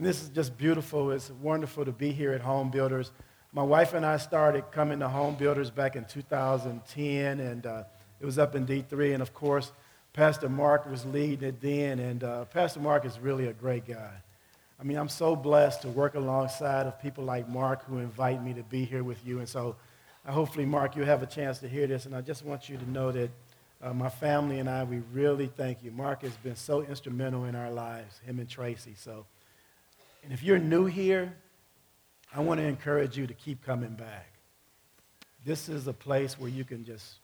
And this is just beautiful. It's wonderful to be here at Home Builders. My wife and I started coming to Home Builders back in 2010, and uh, it was up in D3. And of course, Pastor Mark was leading it then, and uh, Pastor Mark is really a great guy. I mean, I'm so blessed to work alongside of people like Mark who invite me to be here with you. And so, uh, hopefully, Mark, you'll have a chance to hear this. And I just want you to know that uh, my family and I, we really thank you. Mark has been so instrumental in our lives, him and Tracy. So, and if you're new here, I want to encourage you to keep coming back. This is a place where you can just,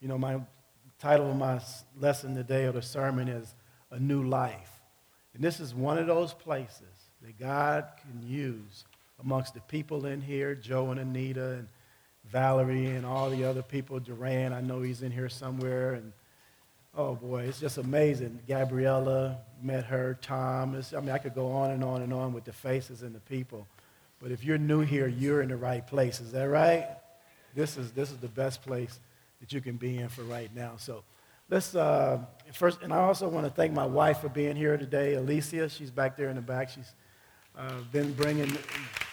you know, my title of my lesson today or the sermon is A New Life. And this is one of those places that God can use amongst the people in here, Joe and Anita and Valerie and all the other people, Duran, I know he's in here somewhere. And oh boy, it's just amazing. Gabriella, met her, Tom. I mean, I could go on and on and on with the faces and the people. But if you're new here, you're in the right place. Is that right? This is, this is the best place that you can be in for right now. So let's uh, first, and I also want to thank my wife for being here today, Alicia. She's back there in the back. She's uh, been bringing,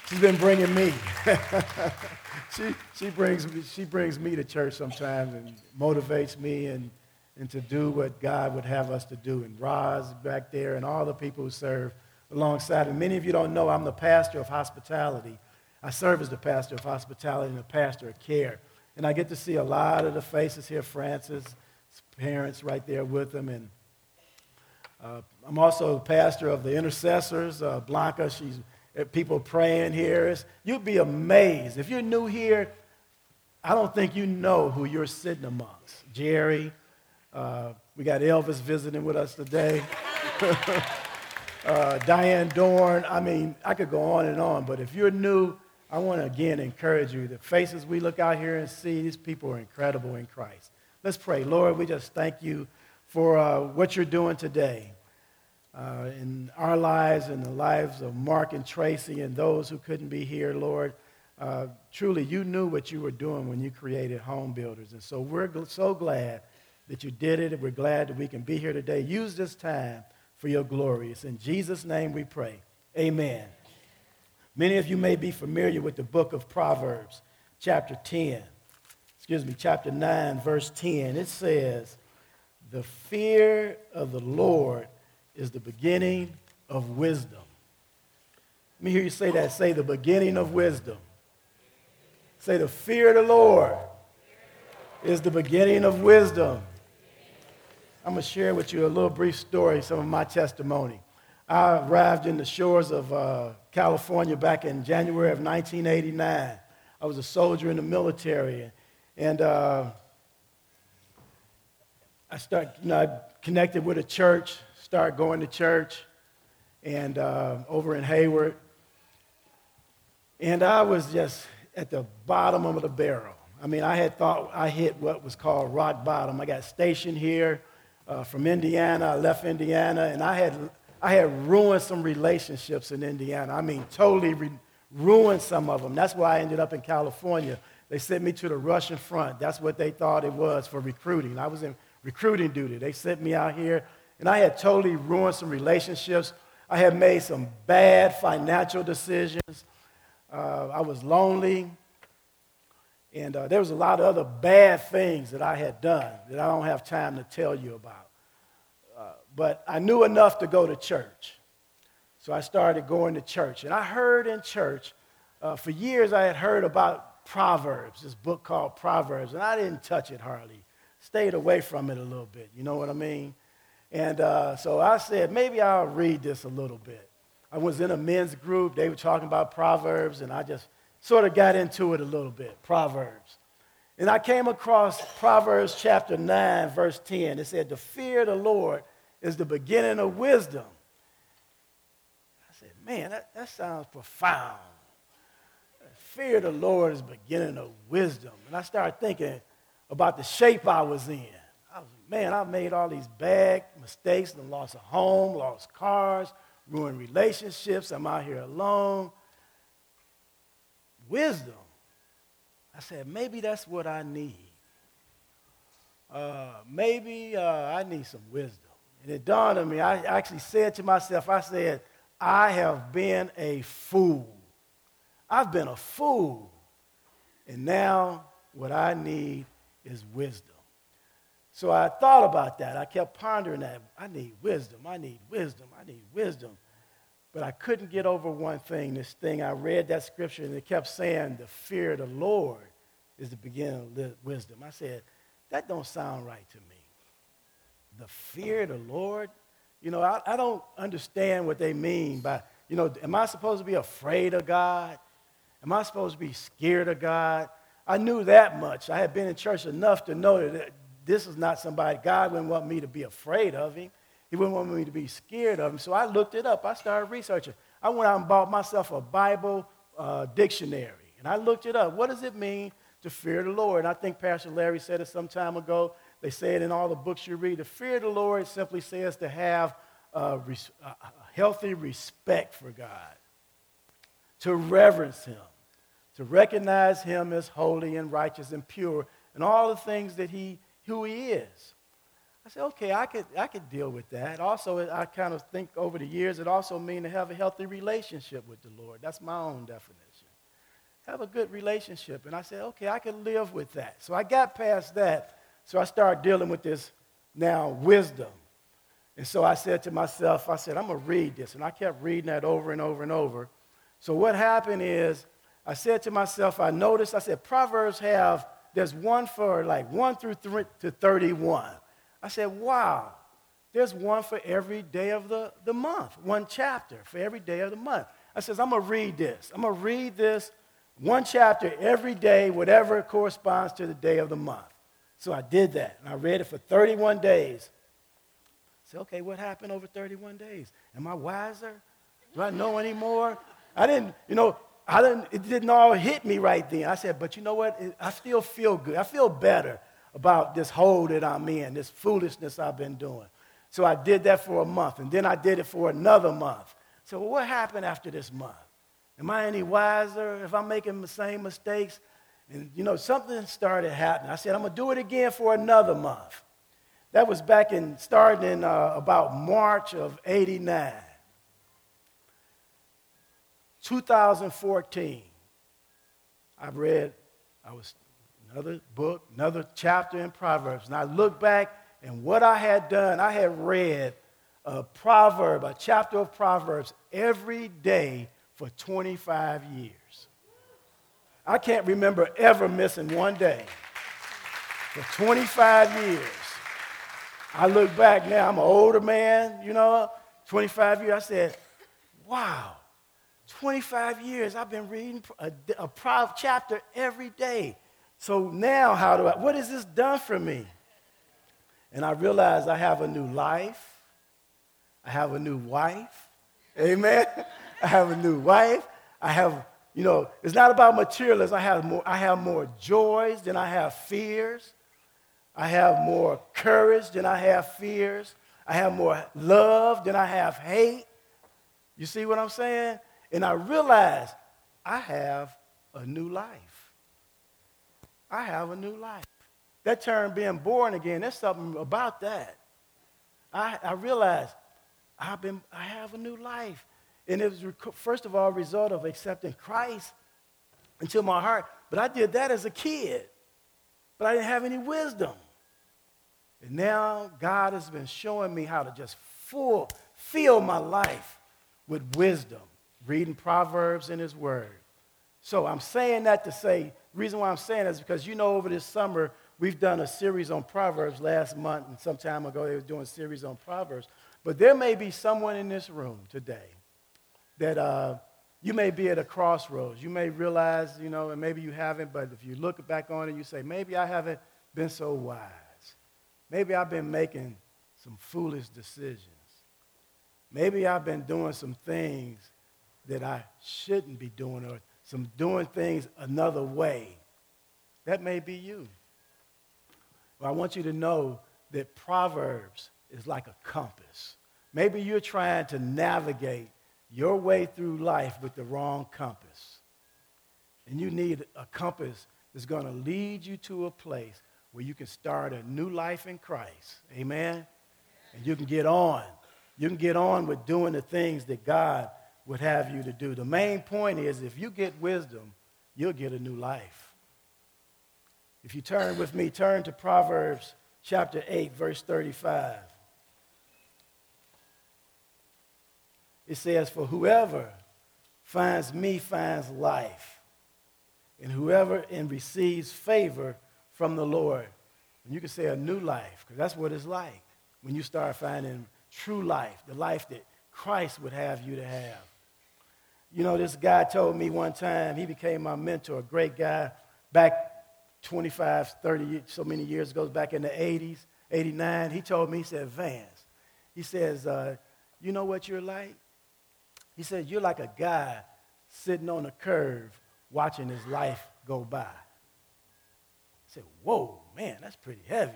she's been bringing me. she, she, brings she brings me to church sometimes and motivates me and, and to do what God would have us to do. And Roz back there and all the people who serve alongside. And many of you don't know I'm the pastor of hospitality. I serve as the pastor of hospitality and the pastor of care. And I get to see a lot of the faces here, Francis, parents right there with them. And uh, I'm also the pastor of the intercessors. Uh, Blanca, she's uh, people praying here. you'd be amazed. If you're new here, I don't think you know who you're sitting amongst. Jerry, uh, we got Elvis visiting with us today. uh, Diane Dorn. I mean, I could go on and on, but if you're new, I want to again encourage you. The faces we look out here and see, these people are incredible in Christ. Let's pray. Lord, we just thank you for uh, what you're doing today uh, in our lives and the lives of Mark and Tracy and those who couldn't be here, Lord. Uh, truly, you knew what you were doing when you created Home Builders. And so we're so glad that you did it, we're glad that we can be here today. Use this time for your glory. It's in Jesus' name we pray. Amen. Many of you may be familiar with the book of Proverbs, chapter 10. Excuse me, chapter 9, verse 10. It says, The fear of the Lord is the beginning of wisdom. Let me hear you say that. Say, the beginning of wisdom. Say, the fear of the Lord is the beginning of wisdom. I'm going to share with you a little brief story, some of my testimony. I arrived in the shores of uh, California back in January of 1989. I was a soldier in the military, and uh, I started, you know, I connected with a church, started going to church, and uh, over in Hayward, and I was just at the bottom of the barrel. I mean, I had thought I hit what was called rock bottom. I got stationed here uh, from Indiana. I left Indiana, and I had, I had ruined some relationships in Indiana. I mean, totally re- ruined some of them. That's why I ended up in California. They sent me to the Russian front. That's what they thought it was for recruiting. I was in recruiting duty. They sent me out here, and I had totally ruined some relationships. I had made some bad financial decisions. Uh, I was lonely. And uh, there was a lot of other bad things that I had done that I don't have time to tell you about. Uh, but I knew enough to go to church. So I started going to church. And I heard in church, uh, for years I had heard about Proverbs, this book called Proverbs, and I didn't touch it hardly. Stayed away from it a little bit, you know what I mean? And uh, so I said, maybe I'll read this a little bit. I was in a men's group, they were talking about Proverbs, and I just sort of got into it a little bit, Proverbs. And I came across Proverbs chapter 9, verse 10. It said, The fear of the Lord is the beginning of wisdom. I said, Man, that, that sounds profound. fear of the Lord is beginning of wisdom. And I started thinking about the shape I was in. I was, man, I made all these bad mistakes and lost a home, lost cars, ruined relationships. I'm out here alone wisdom. I said, maybe that's what I need. Uh, maybe uh, I need some wisdom. And it dawned on me, I actually said to myself, I said, I have been a fool. I've been a fool. And now what I need is wisdom. So I thought about that. I kept pondering that. I need wisdom. I need wisdom. I need wisdom. But I couldn't get over one thing. This thing, I read that scripture and it kept saying, the fear of the Lord is the beginning of wisdom. I said, that don't sound right to me. The fear of the Lord? You know, I, I don't understand what they mean by, you know, am I supposed to be afraid of God? Am I supposed to be scared of God? I knew that much. I had been in church enough to know that this is not somebody, God wouldn't want me to be afraid of him. He wouldn't want me to be scared of him. So I looked it up. I started researching. I went out and bought myself a Bible uh, dictionary. And I looked it up. What does it mean to fear the Lord? And I think Pastor Larry said it some time ago. They say it in all the books you read. To fear the Lord simply says to have a, res- a healthy respect for God, to reverence Him, to recognize Him as holy and righteous and pure, and all the things that He, who He is. I said, okay, I could, I could deal with that. Also, I kind of think over the years, it also means to have a healthy relationship with the Lord. That's my own definition. Have a good relationship. And I said, okay, I can live with that. So I got past that. So I started dealing with this now wisdom. And so I said to myself, I said, I'm going to read this. And I kept reading that over and over and over. So what happened is, I said to myself, I noticed, I said, Proverbs have, there's one for like 1 through 3 to 31. I said, wow, there's one for every day of the, the month, one chapter for every day of the month. I says, I'm going to read this. I'm going to read this one chapter every day, whatever corresponds to the day of the month. So I did that, and I read it for 31 days. I said, okay, what happened over 31 days? Am I wiser? Do I know anymore? I didn't, you know, I didn't, it didn't all hit me right then. I said, but you know what? I still feel good. I feel better about this hole that I'm in, this foolishness I've been doing. So I did that for a month, and then I did it for another month. So what happened after this month? Am I any wiser if I'm making the same mistakes? And you know, something started happening. I said, I'm gonna do it again for another month. That was back in starting in uh, about March of 89. 2014, I read, I was another book, another chapter in Proverbs. And I look back and what I had done, I had read a proverb, a chapter of Proverbs every day for 25 years. I can't remember ever missing one day. For 25 years. I look back now, I'm an older man, you know, 25 years. I said, wow, 25 years I've been reading a, a chapter every day. So now, how do I, what has this done for me? And I realized I have a new life. I have a new wife. Amen. I have a new wife. I have, you know, it's not about materialism. I have more, I have more joys than I have fears. I have more courage than I have fears. I have more love than I have hate. You see what I'm saying? And I realized I have a new life. I have a new life. That term being born again, there's something about that. I, I realized I've been, I have a new life. And it was, first of all, a result of accepting Christ into my heart. But I did that as a kid. But I didn't have any wisdom. And now God has been showing me how to just full, fill my life with wisdom, reading Proverbs in His Word. So I'm saying that to say reason why I'm saying is because you know over this summer we've done a series on Proverbs last month and some time ago they were doing a series on Proverbs. But there may be someone in this room today that uh, you may be at a crossroads. You may realize, you know, and maybe you haven't, but if you look back on it, you say, maybe I haven't been so wise. Maybe I've been making some foolish decisions. Maybe I've been doing some things that I shouldn't be doing or some doing things another way. That may be you. But I want you to know that Proverbs is like a compass. Maybe you're trying to navigate your way through life with the wrong compass. And you need a compass that's going to lead you to a place where you can start a new life in Christ. Amen? And you can get on. you can get on with doing the things that God would have you to do. The main point is if you get wisdom, you'll get a new life. If you turn with me, turn to Proverbs chapter 8, verse 35. It says, For whoever finds me finds life, and whoever and receives favor from the Lord. And you can say a new life, because that's what it's like when you start finding true life, the life that Christ would have you to have. You know, this guy told me one time, he became my mentor, a great guy back 25, 30, so many years ago, back in the 80s, 89. He told me, he said, Vance, he says, uh, you know what you're like? He said, you're like a guy sitting on a curve watching his life go by. I said, whoa, man, that's pretty heavy.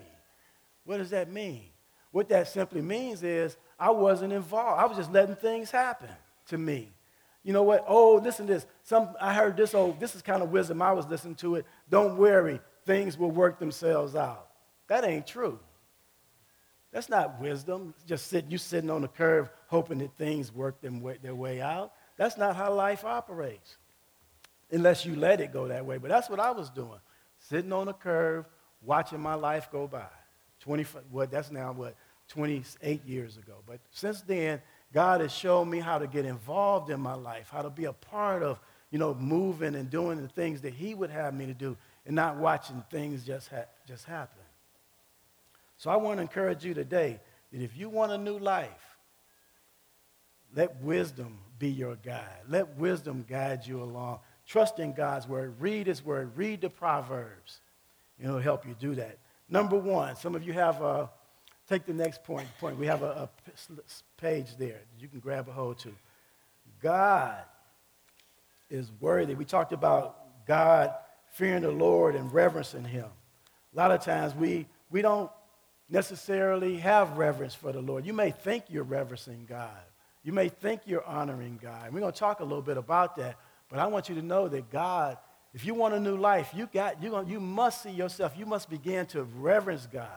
What does that mean? What that simply means is I wasn't involved. I was just letting things happen to me. You know what? Oh, listen to this. Some, I heard this, oh, this is kind of wisdom. I was listening to it. Don't worry, things will work themselves out. That ain't true. That's not wisdom. Just sit, you sitting on the curve hoping that things work them way, their way out. That's not how life operates, unless you let it go that way. But that's what I was doing, sitting on the curve, watching my life go by. 20, what, that's now what, 28 years ago. But since then, God has shown me how to get involved in my life, how to be a part of, you know, moving and doing the things that He would have me to do and not watching things just, ha- just happen. So I want to encourage you today that if you want a new life, let wisdom be your guide. Let wisdom guide you along. Trust in God's word. Read His word. Read the Proverbs. It'll help you do that. Number one, some of you have a Take the next point. Point. We have a, a page there you can grab a hold to. God is worthy. We talked about God fearing the Lord and reverencing Him. A lot of times we, we don't necessarily have reverence for the Lord. You may think you're reverencing God. You may think you're honoring God. We're going to talk a little bit about that. But I want you to know that God, if you want a new life, you, got, going, you must see yourself, you must begin to reverence God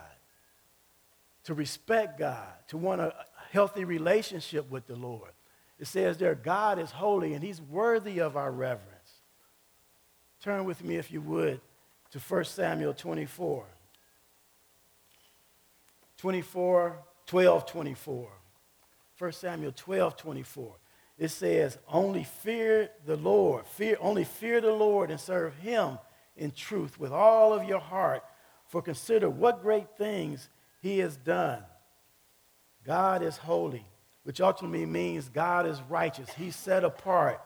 to respect God, to want a healthy relationship with the Lord. It says there, God is holy and he's worthy of our reverence. Turn with me, if you would, to 1 Samuel 24. 24, 12, 24. 1 Samuel 12, 24. It says, only fear the Lord, fear, only fear the Lord and serve him in truth with all of your heart. For consider what great things he is done. God is holy, which ultimately means God is righteous. He's set apart,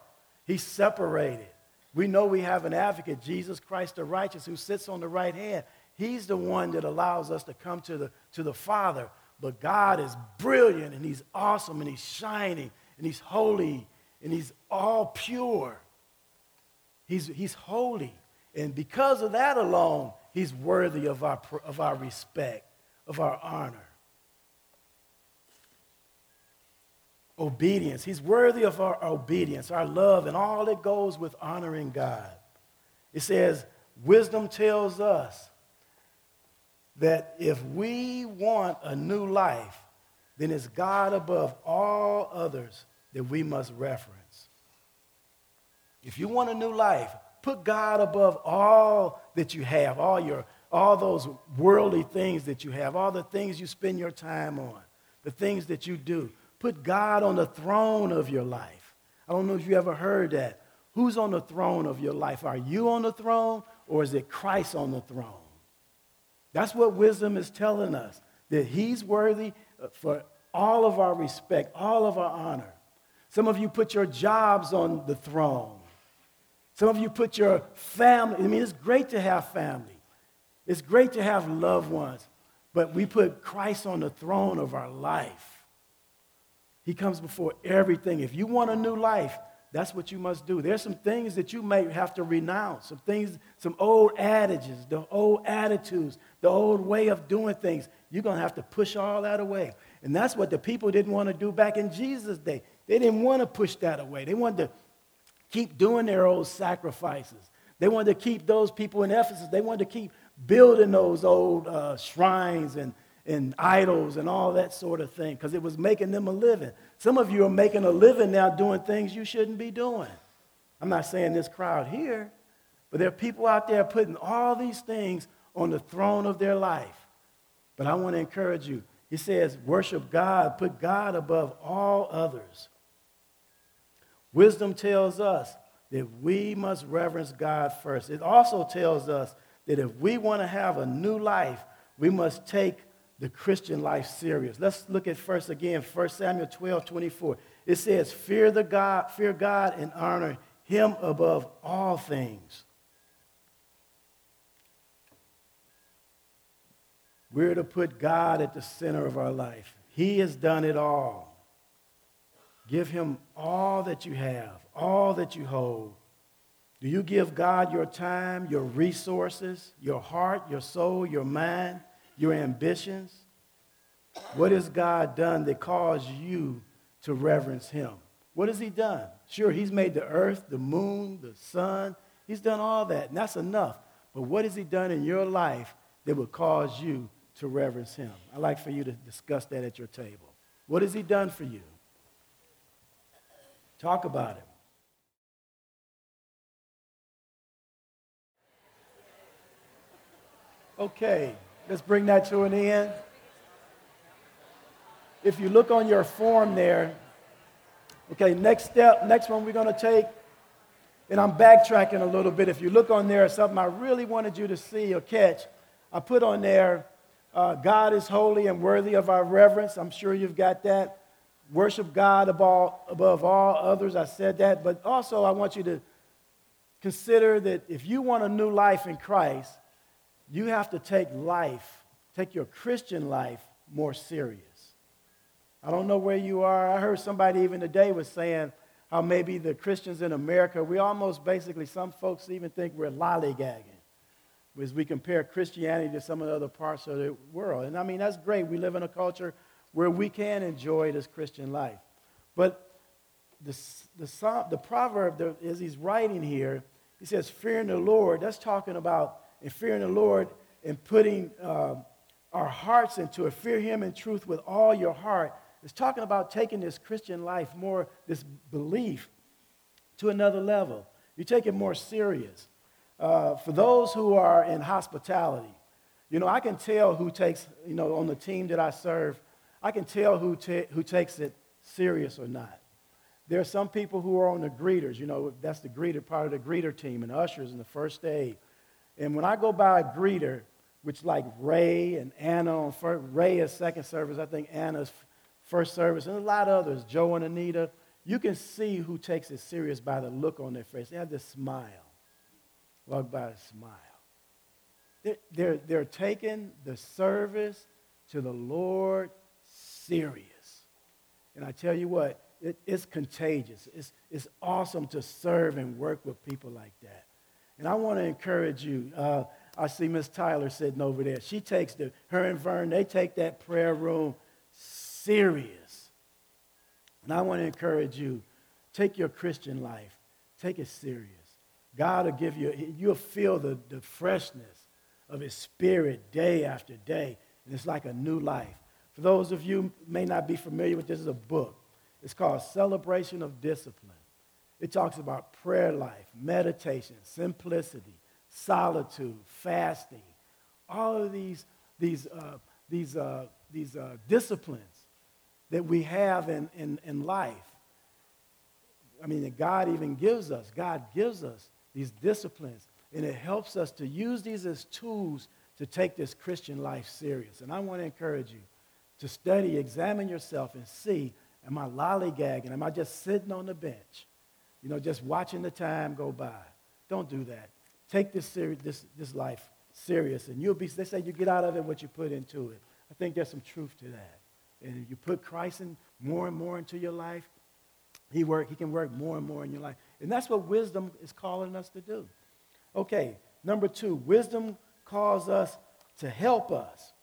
He's separated. We know we have an advocate, Jesus Christ the righteous, who sits on the right hand. He's the one that allows us to come to the, to the Father. But God is brilliant and He's awesome and He's shining and He's holy and He's all pure. He's, he's holy. And because of that alone, He's worthy of our, of our respect of our honor. Obedience. He's worthy of our obedience, our love, and all that goes with honoring God. It says, wisdom tells us that if we want a new life, then it's God above all others that we must reference. If you want a new life, put God above all that you have, all your all those worldly things that you have, all the things you spend your time on, the things that you do. Put God on the throne of your life. I don't know if you ever heard that. Who's on the throne of your life? Are you on the throne or is it Christ on the throne? That's what wisdom is telling us that He's worthy uh, for all of our respect, all of our honor. Some of you put your jobs on the throne. Some of you put your family. I mean, it's great to have family. It's great to have loved ones, but we put Christ on the throne of our life. He comes before everything. If you want a new life, that's what you must do. There's some things that you may have to renounce, some things, some old adages, the old attitudes, the old way of doing things. You're going to have to push all that away. And that's what the people didn't want to do back in Jesus' day. They didn't want to push that away. They wanted to keep doing their old sacrifices. They wanted to keep those people in Ephesus, they wanted to keep building those old uh, shrines and, and idols and all that sort of thing because it was making them a living. Some of you are making a living now doing things you shouldn't be doing. I'm not saying this crowd here, but there are people out there putting all these things on the throne of their life. But I want to encourage you. He says, worship God, put God above all others. Wisdom tells us that we must reverence God first. It also tells us that if we want to have a new life, we must take the Christian life serious. Let's look at first again, 1 Samuel 12, 24. It says, Fear the God, fear God and honor him above all things. We're to put God at the center of our life. He has done it all. Give him all that you have, all that you hold. Do you give God your time, your resources, your heart, your soul, your mind, your ambitions? What has God done that caused you to reverence him? What has he done? Sure, he's made the earth, the moon, the sun. He's done all that, and that's enough. But what has he done in your life that would cause you to reverence him? I'd like for you to discuss that at your table. What has he done for you? Talk about it. Okay, let's bring that to an end. If you look on your form there, okay, next step, next one we're going to take, and I'm backtracking a little bit. If you look on there, something I really wanted you to see or catch, I put on there, uh, God is holy and worthy of our reverence. I'm sure you've got that. Worship God above, above all others. I said that. But also, I want you to consider that if you want a new life in Christ, you have to take life, take your Christian life more serious. I don't know where you are. I heard somebody even today was saying how maybe the Christians in America, we almost basically, some folks even think we're lollygagging as we compare Christianity to some of the other parts of the world. And I mean, that's great. We live in a culture where we can enjoy this Christian life. But the, the, the proverb, as he's writing here, he says, fearing the Lord. That's talking about and fearing the Lord and putting uh, our hearts into it. Fear him in truth with all your heart. It's talking about taking this Christian life more, this belief, to another level. You take it more serious. Uh, for those who are in hospitality, you know, I can tell who takes, you know, on the team that I serve, I can tell who, ta- who takes it serious or not. There are some people who are on the greeters, you know, that's the greeter part of the greeter team and ushers in the first aid. And when I go by a greeter, which like Ray and Anna on first, Ray is second service, I think Anna's first service, and a lot of others, Joe and Anita, you can see who takes it serious by the look on their face. They have this smile. Walk by a smile. They're, they're, they're taking the service to the Lord serious. And I tell you what, it, it's contagious. It's, it's awesome to serve and work with people like that. And I want to encourage you. Uh, I see Miss Tyler sitting over there. She takes the, her and Vern, they take that prayer room serious. And I want to encourage you take your Christian life, take it serious. God will give you, you'll feel the, the freshness of His Spirit day after day. And it's like a new life. For those of you may not be familiar with this, is a book. It's called Celebration of Discipline. It talks about prayer life, meditation, simplicity, solitude, fasting, all of these, these, uh, these, uh, these uh, disciplines that we have in, in, in life. I mean, God even gives us. God gives us these disciplines, and it helps us to use these as tools to take this Christian life serious. And I want to encourage you to study, examine yourself, and see am I lollygagging? Am I just sitting on the bench? You know, just watching the time go by. Don't do that. Take this, seri- this, this life serious, and you'll be, they say you get out of it what you put into it. I think there's some truth to that. And if you put Christ in more and more into your life, he, work, he can work more and more in your life. And that's what wisdom is calling us to do. Okay, number two, wisdom calls us to help us.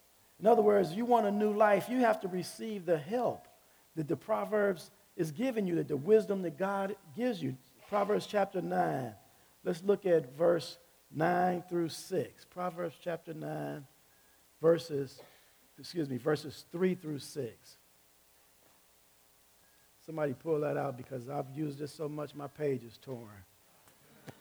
In other words, you want a new life, you have to receive the help that the Proverbs is giving you, that the wisdom that God gives you. Proverbs chapter 9. Let's look at verse 9 through 6. Proverbs chapter 9, verses excuse me, verses 3 through 6. Somebody pull that out because I've used this so much my page is torn.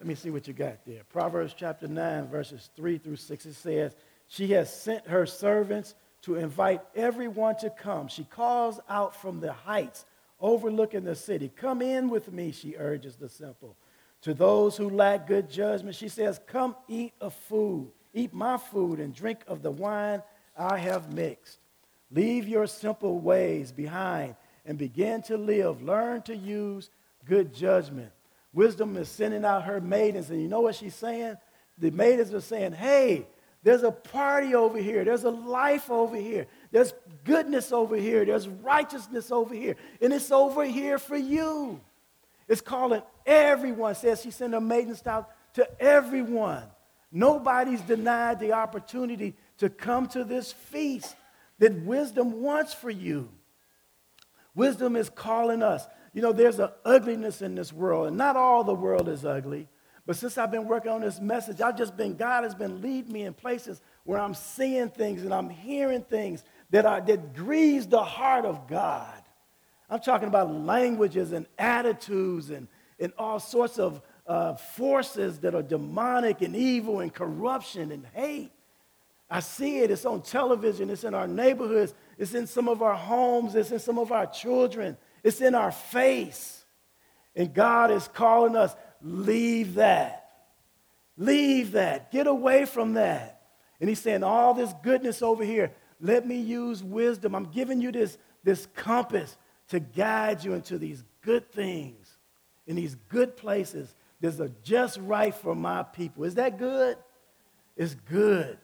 Let me see what you got there. Proverbs chapter 9, verses 3 through 6. It says, She has sent her servants to invite everyone to come. She calls out from the heights overlooking the city. Come in with me, she urges the simple. To those who lack good judgment, she says, Come eat of food, eat my food, and drink of the wine I have mixed. Leave your simple ways behind and begin to live. Learn to use good judgment. Wisdom is sending out her maidens, and you know what she's saying? The maidens are saying, Hey, there's a party over here. There's a life over here. There's goodness over here. There's righteousness over here. And it's over here for you. It's calling everyone, says she sent her maidens out to everyone. Nobody's denied the opportunity to come to this feast that wisdom wants for you. Wisdom is calling us. You know, there's an ugliness in this world, and not all the world is ugly. But since I've been working on this message, I've just been, God has been leading me in places where I'm seeing things and I'm hearing things that, are, that grieves the heart of God. I'm talking about languages and attitudes and, and all sorts of uh, forces that are demonic and evil and corruption and hate. I see it. It's on television. It's in our neighborhoods. It's in some of our homes. It's in some of our children. It's in our face. And God is calling us leave that. Leave that. Get away from that. And He's saying, all this goodness over here, let me use wisdom. I'm giving you this, this compass to guide you into these good things, in these good places. There's a just right for my people. Is that good? It's good.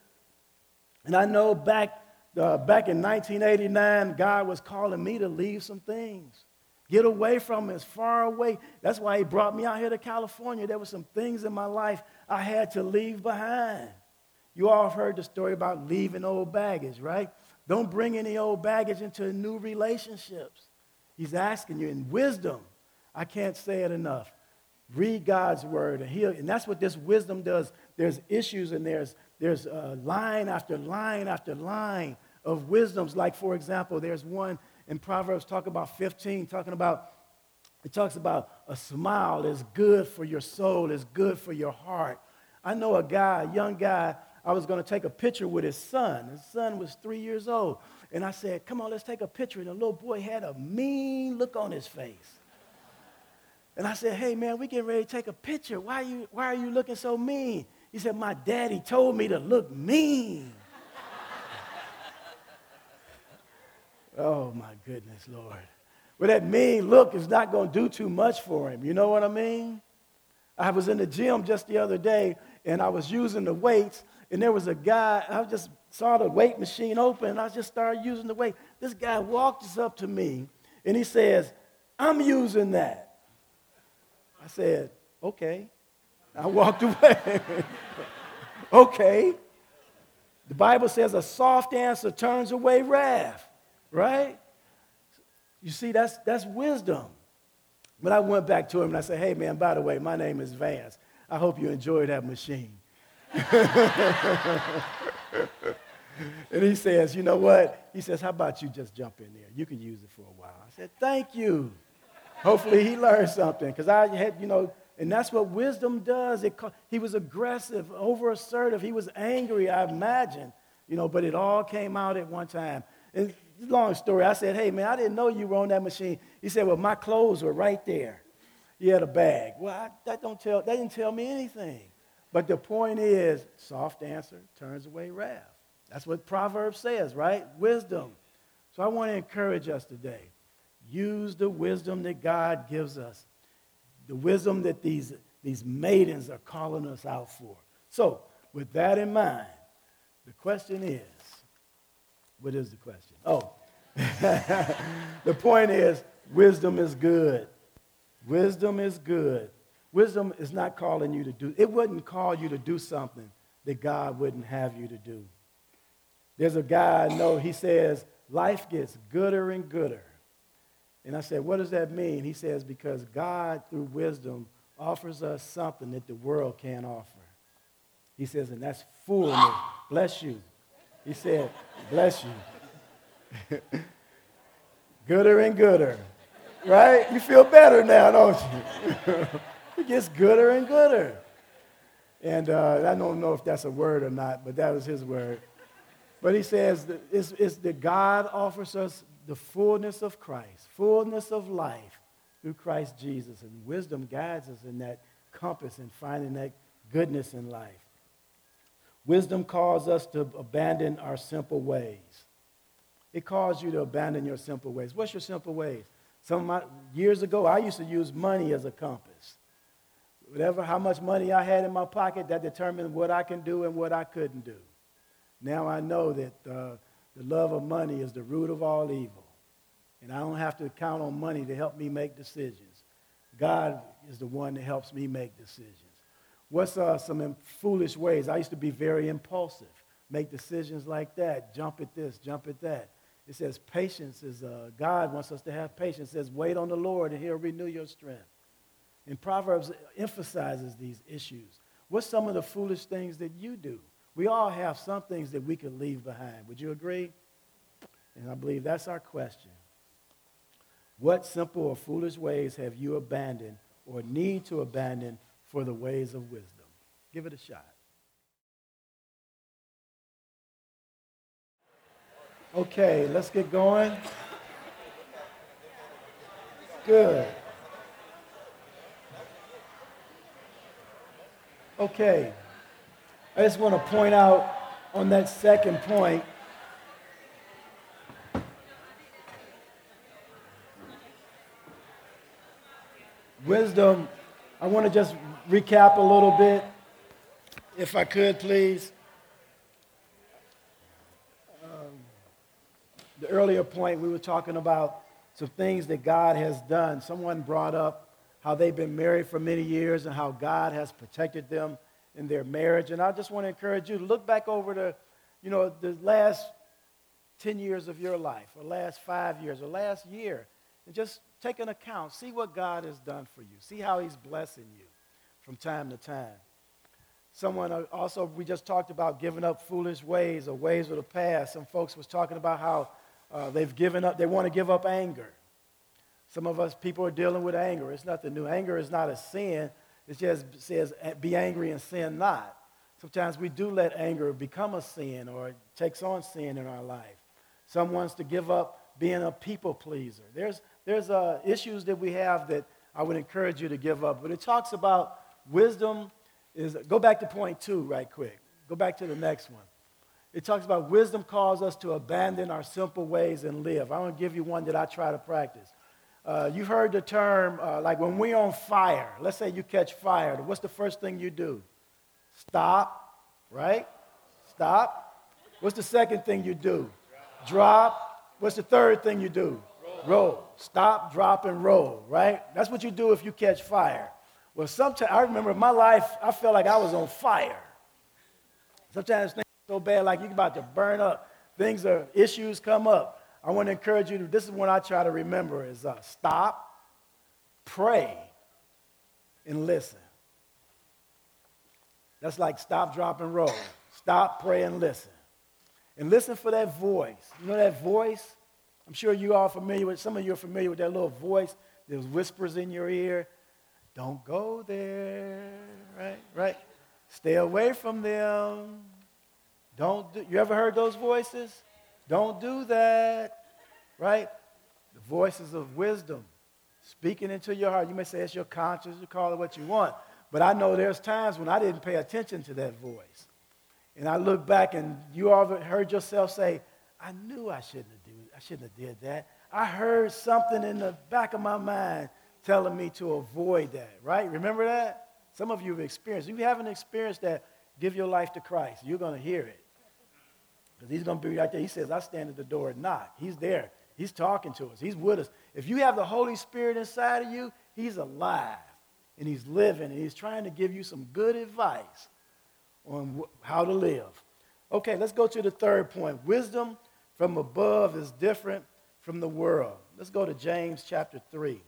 And I know back, uh, back in 1989, God was calling me to leave some things. Get away from as far away. That's why he brought me out here to California. There were some things in my life I had to leave behind. You all have heard the story about leaving old baggage, right? Don't bring any old baggage into new relationships. He's asking you in wisdom. I can't say it enough. Read God's word and heal. And that's what this wisdom does. There's issues and there's, there's uh, line after line after line of wisdoms. Like, for example, there's one in Proverbs talk about 15, talking about, it talks about a smile is good for your soul, is good for your heart. I know a guy, a young guy, I was going to take a picture with his son. His son was three years old. And I said, Come on, let's take a picture. And the little boy had a mean look on his face. And I said, Hey, man, we getting ready to take a picture. Why are you, why are you looking so mean? He said, My daddy told me to look mean. Oh, my goodness, Lord. Well, that mean look is not going to do too much for him. You know what I mean? I was in the gym just the other day, and I was using the weights, and there was a guy, I just saw the weight machine open, and I just started using the weight. This guy walks up to me, and he says, I'm using that. I said, okay. I walked away. okay. The Bible says a soft answer turns away wrath right? You see, that's, that's wisdom. But I went back to him and I said, hey, man, by the way, my name is Vance. I hope you enjoy that machine. and he says, you know what? He says, how about you just jump in there? You can use it for a while. I said, thank you. Hopefully he learned something because I had, you know, and that's what wisdom does. It, he was aggressive, over assertive. He was angry, I imagine, you know, but it all came out at one time. And long story. I said, hey, man, I didn't know you were on that machine. He said, well, my clothes were right there. He had a bag. Well, I, that, don't tell, that didn't tell me anything. But the point is, soft answer turns away wrath. That's what Proverbs says, right? Wisdom. So I want to encourage us today. Use the wisdom that God gives us, the wisdom that these, these maidens are calling us out for. So, with that in mind, the question is what is the question? Oh, the point is wisdom is good. Wisdom is good. Wisdom is not calling you to do, it wouldn't call you to do something that God wouldn't have you to do. There's a guy I know, he says, life gets gooder and gooder. And I said, what does that mean? He says, because God, through wisdom, offers us something that the world can't offer. He says, and that's fullness. Bless you. He said, Bless you. gooder and gooder. Right? You feel better now, don't you? it gets gooder and gooder. And uh, I don't know if that's a word or not, but that was his word. But he says that, it's, it's that God offers us the fullness of Christ, fullness of life through Christ Jesus. And wisdom guides us in that compass and finding that goodness in life. Wisdom calls us to abandon our simple ways. It calls you to abandon your simple ways. What's your simple ways? Some my, years ago, I used to use money as a compass. Whatever, how much money I had in my pocket, that determined what I can do and what I couldn't do. Now I know that uh, the love of money is the root of all evil. And I don't have to count on money to help me make decisions. God is the one that helps me make decisions. What's uh, some foolish ways? I used to be very impulsive, make decisions like that, jump at this, jump at that. It says patience is, uh, God wants us to have patience. It says wait on the Lord and he'll renew your strength. And Proverbs emphasizes these issues. What's some of the foolish things that you do? We all have some things that we could leave behind. Would you agree? And I believe that's our question. What simple or foolish ways have you abandoned or need to abandon for the ways of wisdom? Give it a shot. Okay, let's get going. Good. Okay. I just want to point out on that second point wisdom. I want to just recap a little bit, if I could, please. The earlier point, we were talking about some things that God has done. Someone brought up how they've been married for many years and how God has protected them in their marriage. And I just want to encourage you to look back over the, you know, the last 10 years of your life, or last five years, or last year, and just take an account. See what God has done for you. See how He's blessing you from time to time. Someone uh, also, we just talked about giving up foolish ways or ways of the past. Some folks was talking about how uh, they've given up, they want to give up anger. Some of us people are dealing with anger. It's nothing new. Anger is not a sin. It just says, be angry and sin not. Sometimes we do let anger become a sin or it takes on sin in our life. Some wants to give up being a people pleaser. There's, there's uh, issues that we have that I would encourage you to give up. But it talks about wisdom is, go back to point two right quick. Go back to the next one. It talks about wisdom calls us to abandon our simple ways and live. I want to give you one that I try to practice. Uh, you've heard the term, uh, like when we're on fire, let's say you catch fire, what's the first thing you do? Stop, right? Stop. What's the second thing you do? Drop. What's the third thing you do? Roll. Stop, drop, and roll, right? That's what you do if you catch fire. Well, sometimes, I remember in my life, I felt like I was on fire. Sometimes so bad, like you're about to burn up. Things are, issues come up. I want to encourage you to, this is what I try to remember is uh, stop, pray, and listen. That's like stop, drop, and roll. Stop, pray, and listen. And listen for that voice. You know that voice? I'm sure you are familiar with, some of you are familiar with that little voice. There's whispers in your ear. Don't go there, right? Right? Stay away from them. Don't do, you ever heard those voices? Don't do that, right? The voices of wisdom speaking into your heart. You may say it's your conscience, you call it what you want. But I know there's times when I didn't pay attention to that voice. And I look back and you all heard yourself say, I knew I shouldn't have, do, I shouldn't have did that. I heard something in the back of my mind telling me to avoid that, right? Remember that? Some of you have experienced. If you haven't experienced that, give your life to Christ. You're going to hear it. Because he's going to be right there. He says, I stand at the door and knock. He's there. He's talking to us. He's with us. If you have the Holy Spirit inside of you, he's alive and he's living and he's trying to give you some good advice on wh- how to live. Okay, let's go to the third point. Wisdom from above is different from the world. Let's go to James chapter 3,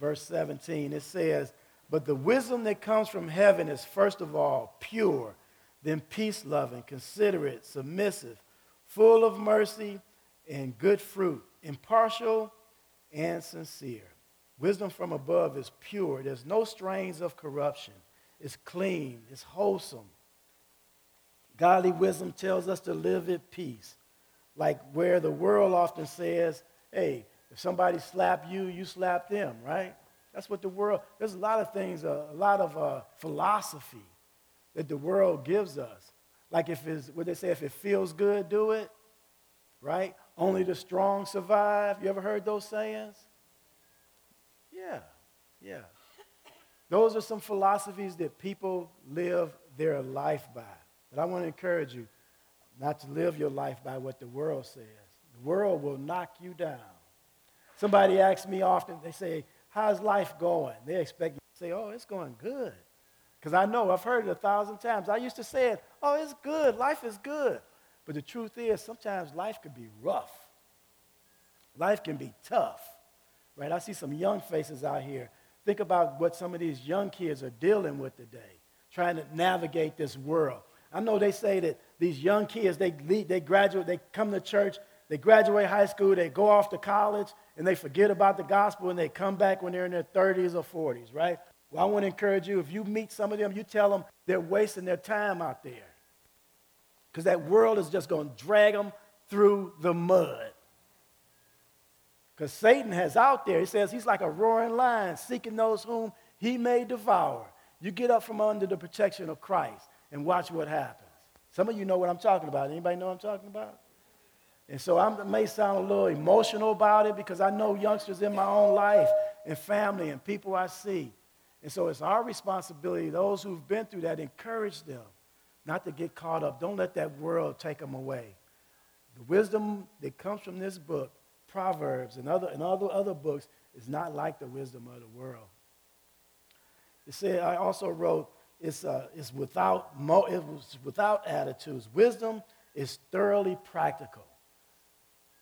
verse 17. It says, But the wisdom that comes from heaven is first of all pure then peace loving, considerate, submissive, full of mercy and good fruit, impartial and sincere. Wisdom from above is pure. There's no strains of corruption. It's clean. It's wholesome. Godly wisdom tells us to live at peace. Like where the world often says, hey, if somebody slap you, you slap them, right? That's what the world, there's a lot of things, a lot of uh, philosophy that the world gives us. Like if it's, what they say, if it feels good, do it, right? Only the strong survive. You ever heard those sayings? Yeah, yeah. Those are some philosophies that people live their life by. But I want to encourage you not to live your life by what the world says. The world will knock you down. Somebody asks me often, they say, How's life going? They expect you to say, Oh, it's going good. Because I know, I've heard it a thousand times. I used to say it, Oh, it's good. Life is good. But the truth is, sometimes life can be rough. Life can be tough, right? I see some young faces out here. Think about what some of these young kids are dealing with today, trying to navigate this world. I know they say that these young kids, they, lead, they graduate, they come to church, they graduate high school, they go off to college, and they forget about the gospel, and they come back when they're in their 30s or 40s, right? Well, I want to encourage you, if you meet some of them, you tell them they're wasting their time out there. Because that world is just going to drag them through the mud. Because Satan has out there, he says he's like a roaring lion seeking those whom he may devour. You get up from under the protection of Christ and watch what happens. Some of you know what I'm talking about. Anybody know what I'm talking about? And so I may sound a little emotional about it because I know youngsters in my own life and family and people I see. And so it's our responsibility, those who've been through that, encourage them not to get caught up. Don't let that world take them away. The wisdom that comes from this book, Proverbs and other, and other, other books, is not like the wisdom of the world. It said, I also wrote, it's, uh, it's without, mo- it was without attitudes. Wisdom is thoroughly practical.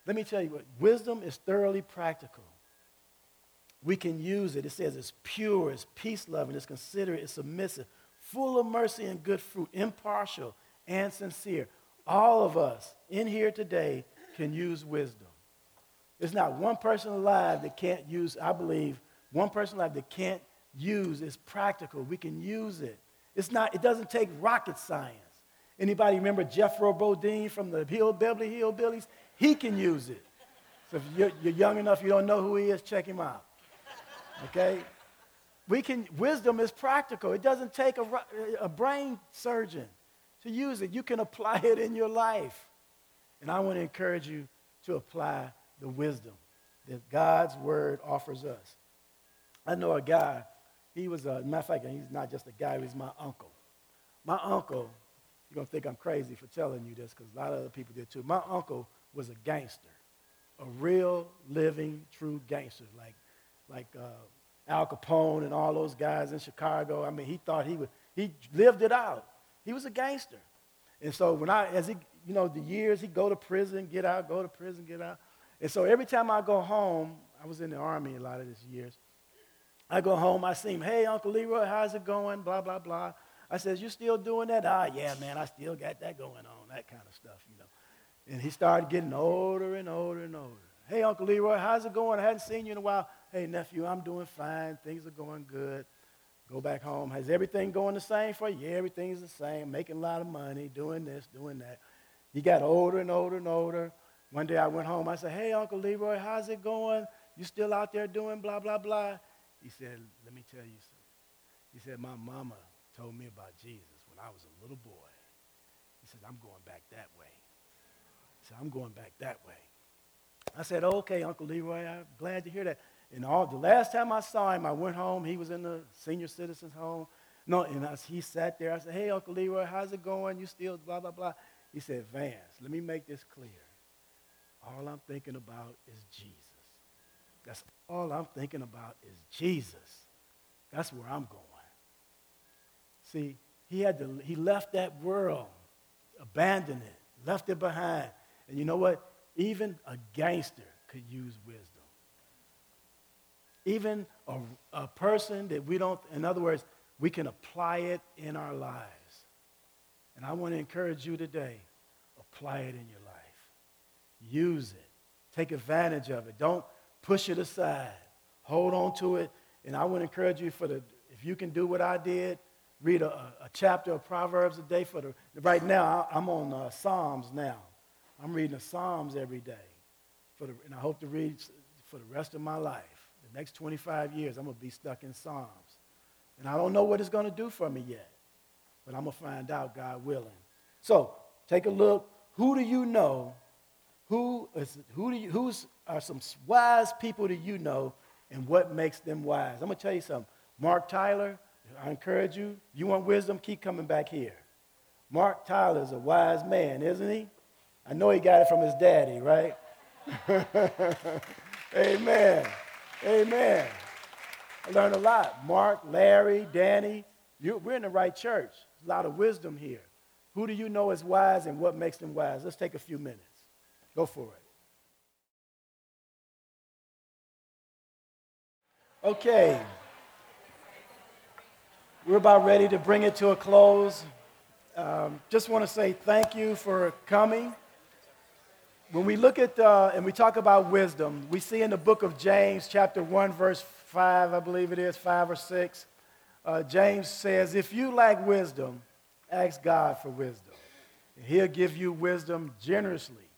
Let me tell you what, wisdom is thoroughly practical. We can use it. It says it's pure, it's peace loving, it's considerate, it's submissive, full of mercy and good fruit, impartial and sincere. All of us in here today can use wisdom. There's not one person alive that can't use, I believe, one person alive that can't use is practical. We can use it. It's not, it doesn't take rocket science. Anybody remember Jethro Bodine from the Hill Beverly Hillbillies? He can use it. So if you're, you're young enough, you don't know who he is, check him out. Okay? We can, wisdom is practical. It doesn't take a, a brain surgeon to use it. You can apply it in your life. And I want to encourage you to apply the wisdom that God's word offers us. I know a guy, he was a, matter of fact, he's not just a guy, he's my uncle. My uncle, you're going to think I'm crazy for telling you this because a lot of other people did too. My uncle was a gangster, a real, living, true gangster, like, like uh, Al Capone and all those guys in Chicago. I mean, he thought he would, he lived it out. He was a gangster. And so when I, as he, you know, the years, he'd go to prison, get out, go to prison, get out. And so every time I go home, I was in the army a lot of these years. I go home, I see him, hey, Uncle Leroy, how's it going? Blah, blah, blah. I says, you still doing that? Ah, yeah, man, I still got that going on, that kind of stuff, you know. And he started getting older and older and older. Hey, Uncle Leroy, how's it going? I hadn't seen you in a while. Hey, nephew, I'm doing fine. Things are going good. Go back home. Has everything going the same for you? Yeah, everything's the same. Making a lot of money, doing this, doing that. He got older and older and older. One day I went home. I said, Hey, Uncle Leroy, how's it going? You still out there doing blah, blah, blah? He said, Let me tell you something. He said, My mama told me about Jesus when I was a little boy. He said, I'm going back that way. He said, I'm going back that way. I said, Okay, Uncle Leroy, I'm glad to hear that. And all the last time I saw him, I went home. He was in the senior citizens home. No, and I, he sat there. I said, "Hey, Uncle Leroy, how's it going? You still blah blah blah." He said, "Vance, let me make this clear. All I'm thinking about is Jesus. That's all I'm thinking about is Jesus. That's where I'm going." See, he had to. He left that world, abandoned it, left it behind. And you know what? Even a gangster could use wisdom even a, a person that we don't, in other words, we can apply it in our lives. And I want to encourage you today apply it in your life, use it, take advantage of it. Don't push it aside, hold on to it. And I want to encourage you for the, if you can do what I did, read a, a chapter of Proverbs a day for the, right now, I'm on uh, Psalms now. I'm reading the Psalms every day. For the, and I hope to read for the rest of my life. The next 25 years, I'm going to be stuck in Psalms. And I don't know what it's going to do for me yet, but I'm going to find out, God willing. So take a look. Who do you know? Who is, who do you, who's are some wise people do you know, and what makes them wise? I'm going to tell you something. Mark Tyler, I encourage you. You want wisdom? Keep coming back here. Mark Tyler is a wise man, isn't he? I know he got it from his daddy, right? Amen. Amen. I learned a lot. Mark, Larry, Danny, you, we're in the right church. There's a lot of wisdom here. Who do you know is wise and what makes them wise? Let's take a few minutes. Go for it. Okay. We're about ready to bring it to a close. Um, just want to say thank you for coming. When we look at uh, and we talk about wisdom, we see in the book of James, chapter 1, verse 5, I believe it is, 5 or 6, uh, James says, If you lack wisdom, ask God for wisdom. And he'll give you wisdom generously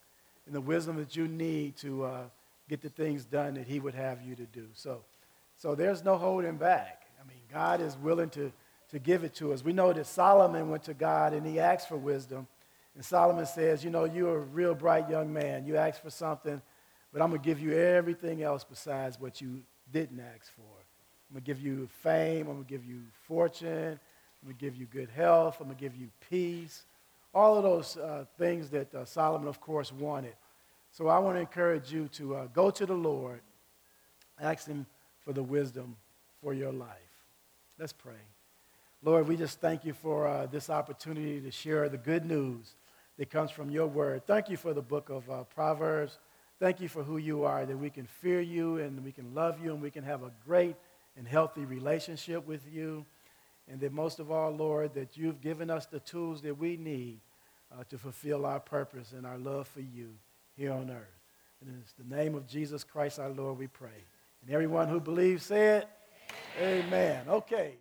and the wisdom that you need to uh, get the things done that he would have you to do. So, so there's no holding back. I mean, God is willing to, to give it to us. We know that Solomon went to God and he asked for wisdom. And Solomon says, You know, you're a real bright young man. You asked for something, but I'm going to give you everything else besides what you didn't ask for. I'm going to give you fame. I'm going to give you fortune. I'm going to give you good health. I'm going to give you peace. All of those uh, things that uh, Solomon, of course, wanted. So I want to encourage you to uh, go to the Lord, ask Him for the wisdom for your life. Let's pray. Lord, we just thank you for uh, this opportunity to share the good news that comes from your word. Thank you for the book of uh, Proverbs. Thank you for who you are, that we can fear you and we can love you and we can have a great and healthy relationship with you. And that most of all, Lord, that you've given us the tools that we need uh, to fulfill our purpose and our love for you here on earth. And it's the name of Jesus Christ our Lord we pray. And everyone who believes say it. Amen. Amen. Okay.